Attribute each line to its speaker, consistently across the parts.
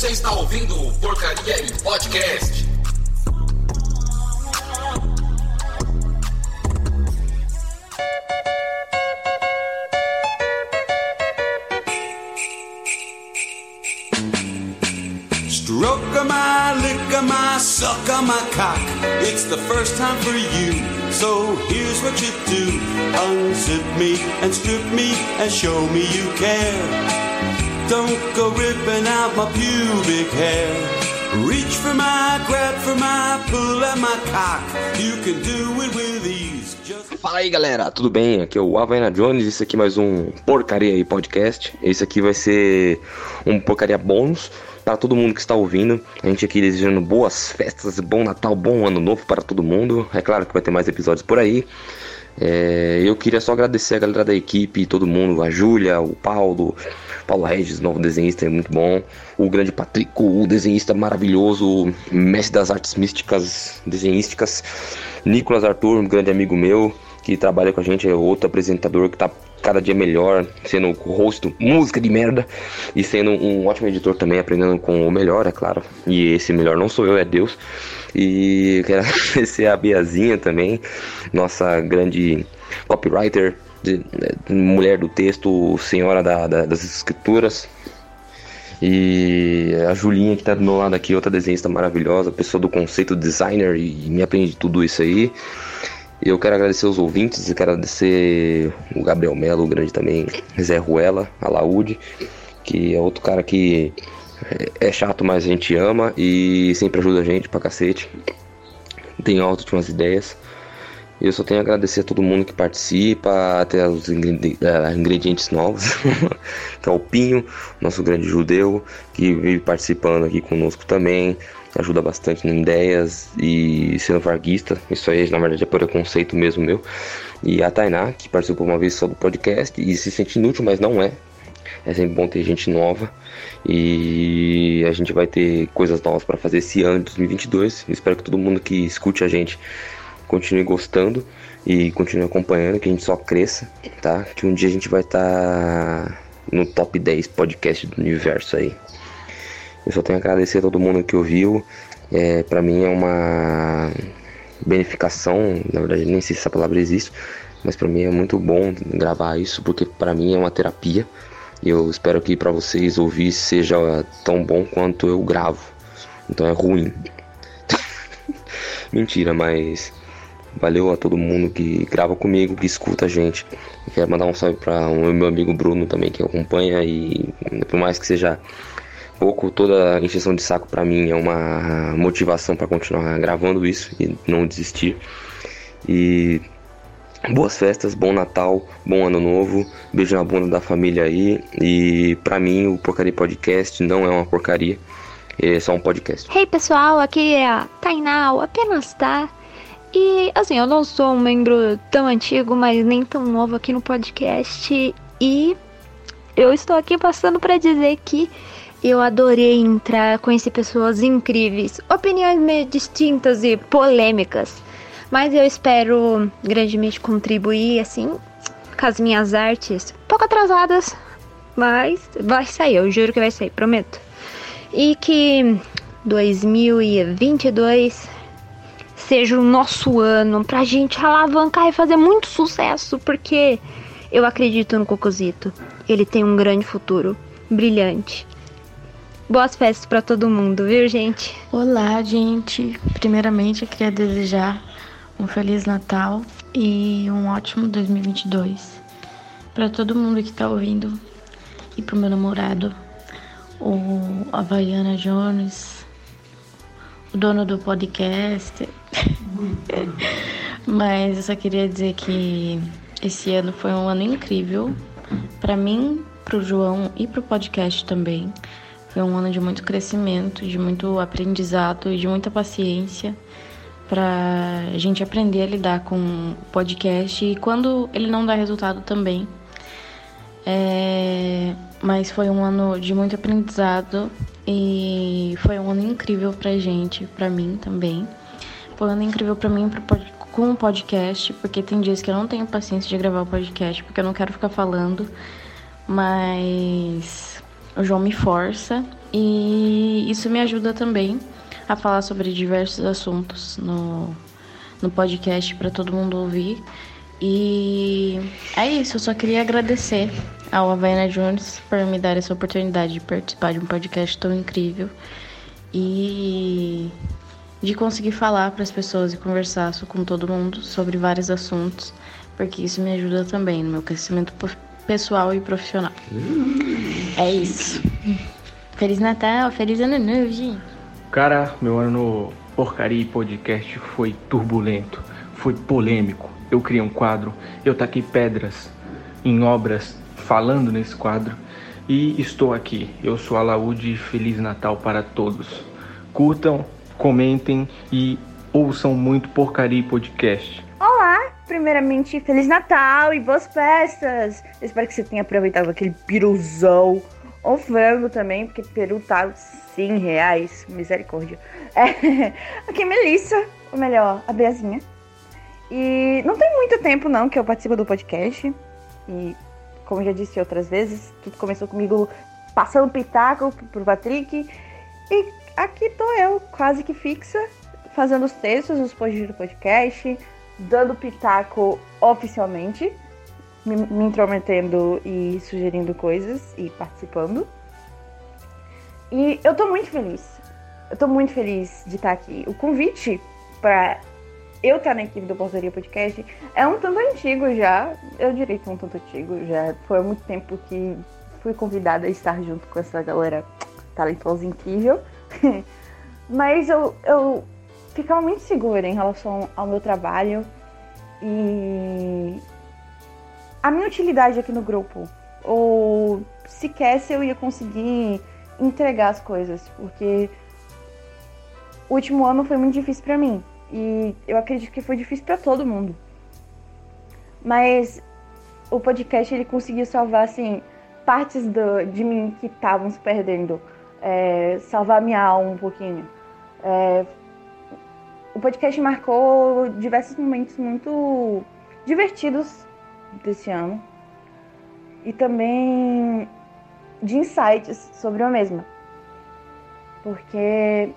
Speaker 1: Você está ouvindo o Porcaria em Podcast.
Speaker 2: Stroke my, lick my, suck my cock. It's the first time for you. So here's what you do unzip me and strip me and show me you care. Don't go ripping out my pubic hair. Reach for my, grab for my, pull at my cock. You can do it with ease. Just
Speaker 3: Fala aí galera, tudo bem? Aqui é o Havaiana Jones, esse aqui é mais um Porcaria aí Podcast. Esse aqui vai ser um Porcaria bônus para todo mundo que está ouvindo. A gente aqui desejando boas festas, bom Natal, bom Ano Novo para todo mundo. É claro que vai ter mais episódios por aí. É, eu queria só agradecer a galera da equipe, todo mundo, a Júlia, o Paulo, Paulo Regis, novo desenhista, é muito bom. O grande Patrico, o desenhista maravilhoso, mestre das artes místicas, desenhísticas. Nicolas Arthur, um grande amigo meu, que trabalha com a gente, é outro apresentador que tá cada dia melhor, sendo o host música de merda e sendo um ótimo editor também, aprendendo com o melhor, é claro. E esse melhor não sou eu, é Deus. E quero agradecer a Biazinha também, nossa grande copywriter, de, de, mulher do texto, senhora da, da, das escrituras. E a Julinha que tá do meu lado aqui, outra desenhista maravilhosa, pessoa do conceito designer e me aprende tudo isso aí. Eu quero agradecer os ouvintes, quero agradecer o Gabriel Melo, o grande também, Zé Ruela, a Laude, que é outro cara que é chato, mas a gente ama e sempre ajuda a gente pra cacete. Tem ótimas ideias. Eu só tenho a agradecer a todo mundo que participa, até os ingredientes novos, que é o Pinho, nosso grande judeu, que vive participando aqui conosco também ajuda bastante em ideias e sendo varguista. Isso aí, na verdade, é preconceito mesmo meu. E a Tainá, que participou uma vez só do podcast e se sente inútil, mas não é. É sempre bom ter gente nova e a gente vai ter coisas novas para fazer esse ano de 2022. Espero que todo mundo que escute a gente continue gostando e continue acompanhando, que a gente só cresça, tá? Que um dia a gente vai estar tá no top 10 podcast do universo aí. Eu só tenho a agradecer a todo mundo que ouviu. É, para mim é uma beneficação, na verdade nem sei se essa palavra existe, mas para mim é muito bom gravar isso porque para mim é uma terapia. E eu espero que para vocês ouvir seja tão bom quanto eu gravo. Então é ruim. Mentira, mas valeu a todo mundo que grava comigo, que escuta a gente. Eu quero mandar um salve para o meu amigo Bruno também que acompanha e por mais que seja pouco, toda a encheção de saco para mim é uma motivação para continuar gravando isso e não desistir. E boas festas, bom Natal, bom Ano Novo, beijo na bunda da família aí. E para mim o Porcaria Podcast não é uma porcaria, é só um podcast.
Speaker 4: Hey pessoal, aqui é a Tainal, apenas tá. E assim, eu não sou um membro tão antigo, mas nem tão novo aqui no podcast. E eu estou aqui passando para dizer que eu adorei entrar, conhecer pessoas incríveis, opiniões meio distintas e polêmicas. Mas eu espero grandemente contribuir, assim, com as minhas artes, pouco atrasadas, mas vai sair, eu juro que vai sair, prometo. E que 2022 seja o nosso ano pra gente alavancar e fazer muito sucesso, porque eu acredito no Cocosito. Ele tem um grande futuro, brilhante. Boas festas para todo mundo, viu, gente?
Speaker 5: Olá, gente. Primeiramente, eu queria desejar um feliz Natal e um ótimo 2022 para todo mundo que tá ouvindo e pro meu namorado, o Havaiana Jones, o dono do podcast. Mas eu só queria dizer que esse ano foi um ano incrível para mim, pro João e pro podcast também. Foi um ano de muito crescimento, de muito aprendizado e de muita paciência para a gente aprender a lidar com o podcast e quando ele não dá resultado também. É... Mas foi um ano de muito aprendizado e foi um ano incrível pra gente, pra mim também. Foi um ano incrível pra mim pra pod... com o podcast, porque tem dias que eu não tenho paciência de gravar o podcast, porque eu não quero ficar falando, mas o João me força e isso me ajuda também a falar sobre diversos assuntos no, no podcast para todo mundo ouvir. E é isso, eu só queria agradecer ao Havaiana Jones por me dar essa oportunidade de participar de um podcast tão incrível e de conseguir falar para as pessoas e conversar com todo mundo sobre vários assuntos, porque isso me ajuda também no meu crescimento pessoal e profissional. É isso. Feliz Natal, feliz ano novo, gente.
Speaker 6: Cara, meu ano no Porcaria Podcast foi turbulento, foi polêmico. Eu criei um quadro, eu taquei pedras em obras falando nesse quadro e estou aqui. Eu sou a Laúde, Feliz Natal para todos. Curtam, comentem e ouçam muito Porcaria Podcast.
Speaker 7: Primeiramente Feliz Natal e boas festas. Espero que você tenha aproveitado aquele piruzão ou frango também, porque peru tá 100 reais, misericórdia. É, aqui é Melissa, ou melhor, a Beazinha. E não tem muito tempo não que eu participo do podcast. E como já disse outras vezes, tudo começou comigo passando pitaco pro Patrick. E aqui tô eu, quase que fixa, fazendo os textos, os posts do podcast, dando pitaco oficialmente, me, me intrometendo e sugerindo coisas e participando. E eu tô muito feliz. Eu tô muito feliz de estar aqui. O convite para eu estar na equipe do Portaria Podcast é um tanto antigo já. Eu diria que é um tanto antigo já. Foi há muito tempo que fui convidada a estar junto com essa galera talentosa incrível. Mas eu, eu ficava muito segura em relação ao meu trabalho e a minha utilidade aqui no grupo. Ou sequer se eu ia conseguir entregar as coisas, porque o último ano foi muito difícil para mim e eu acredito que foi difícil para todo mundo. Mas o podcast ele conseguiu salvar assim partes do, de mim que estavam se perdendo, é, salvar minha alma um pouquinho. É, o podcast marcou diversos momentos muito divertidos desse ano e também de insights sobre o mesma. Porque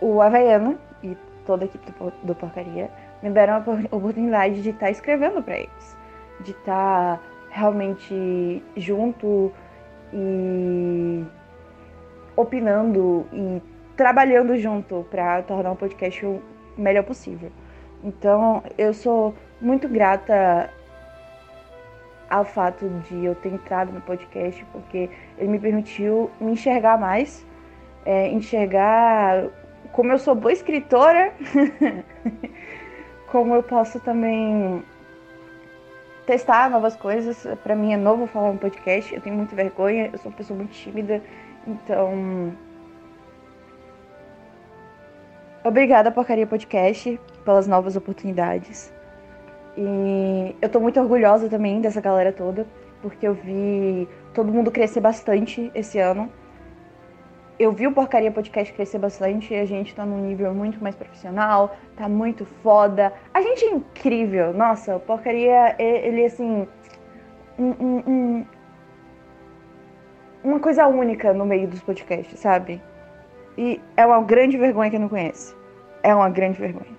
Speaker 7: o Havaiano e toda a equipe do, do Porcaria me deram a oportunidade de estar tá escrevendo para eles, de estar tá realmente junto e opinando e trabalhando junto para tornar o podcast o melhor possível. Então, eu sou muito grata ao fato de eu ter entrado no podcast, porque ele me permitiu me enxergar mais, é, enxergar como eu sou boa escritora, como eu posso também testar novas coisas. Para mim é novo falar um podcast, eu tenho muita vergonha, eu sou uma pessoa muito tímida, então. Obrigada, Porcaria Podcast, pelas novas oportunidades. E eu tô muito orgulhosa também dessa galera toda, porque eu vi todo mundo crescer bastante esse ano. Eu vi o Porcaria Podcast crescer bastante e a gente tá num nível muito mais profissional, tá muito foda. A gente é incrível, nossa, o Porcaria, ele assim. Um, um, um, uma coisa única no meio dos podcasts, sabe? E é uma grande vergonha que não conhece. É uma grande vergonha.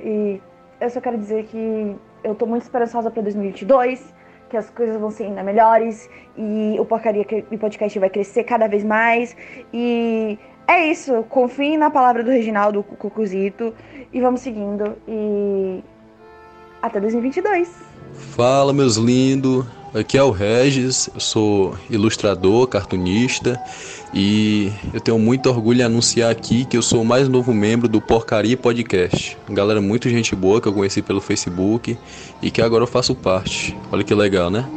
Speaker 7: E eu só quero dizer que eu tô muito esperançosa para 2022, que as coisas vão ser ainda melhores e o Porcaria e Podcast vai crescer cada vez mais. E é isso, confie na palavra do Reginaldo Cucuzito e vamos seguindo e até 2022.
Speaker 8: Fala, meus lindos. Aqui é o Regis, eu sou ilustrador, cartunista e eu tenho muito orgulho em anunciar aqui que eu sou o mais novo membro do Porcaria Podcast. Galera, muito gente boa que eu conheci pelo Facebook e que agora eu faço parte. Olha que legal, né?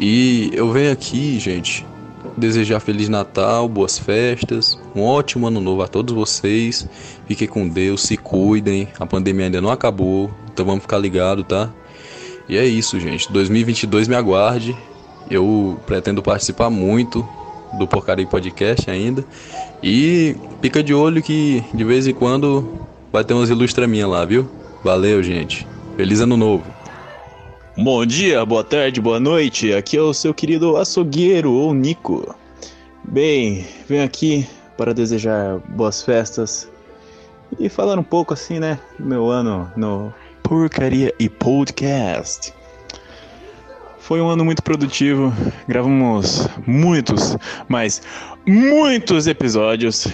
Speaker 8: E eu venho aqui, gente, desejar Feliz Natal, boas festas, um ótimo ano novo a todos vocês. Fiquem com Deus, se cuidem. A pandemia ainda não acabou, então vamos ficar ligado, tá? E é isso, gente. 2022 me aguarde. Eu pretendo participar muito do Porcaria Podcast ainda. E fica de olho que de vez em quando vai ter umas ilustra minha lá, viu? Valeu, gente. Feliz ano novo.
Speaker 9: Bom dia, boa tarde, boa noite. Aqui é o seu querido açougueiro ou Nico. Bem, venho aqui para desejar boas festas e falar um pouco assim, né, do meu ano no Porcaria e Podcast. Foi um ano muito produtivo, gravamos muitos, mas muitos episódios.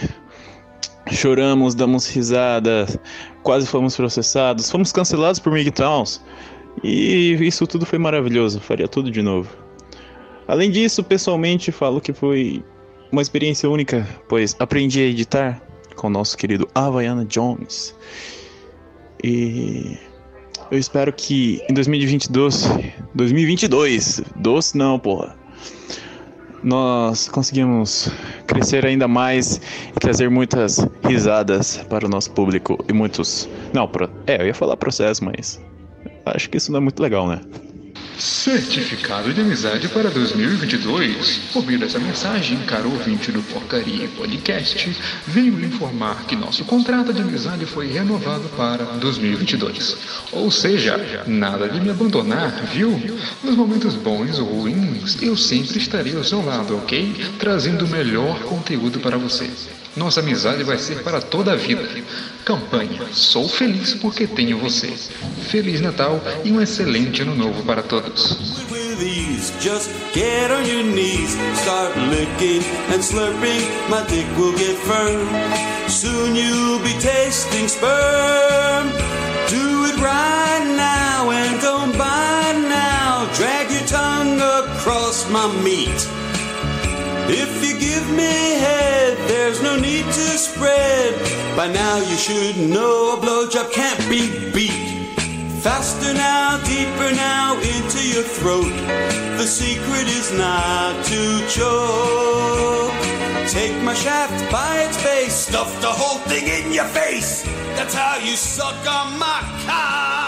Speaker 9: Choramos, damos risadas, quase fomos processados, fomos cancelados por MGTOWNs. E isso tudo foi maravilhoso, faria tudo de novo. Além disso, pessoalmente falo que foi uma experiência única, pois aprendi a editar com o nosso querido Havaiana Jones. E eu espero que em 2022, 2022, doce não, porra. Nós conseguimos crescer ainda mais e trazer muitas risadas para o nosso público e muitos. Não, pro... é, eu ia falar processo, mas acho que isso não é muito legal, né?
Speaker 10: Certificado de amizade para 2022. Por meio dessa mensagem, caro ouvinte do Porcaria Podcast, venho lhe informar que nosso contrato de amizade foi renovado para 2022. Ou seja, nada de me abandonar, viu? Nos momentos bons ou ruins, eu sempre estarei ao seu lado, ok? Trazendo o melhor conteúdo para você. Nossa amizade vai ser para toda a vida. Campanha Sou Feliz porque tenho você. Feliz Natal e um excelente ano novo para todos.
Speaker 2: Just get on your knees, start licking and slurping. My dick will get firm. Soon you'll be tasting sperm. Do it right now and don't now. Drag your tongue across my meat. If you give me head, there's no need to spread. By now you should know a blowjob can't be beat. Faster now, deeper now into your throat. The secret is not to choke. Take my shaft by its base, stuff the whole thing in your face. That's how you suck on my cock.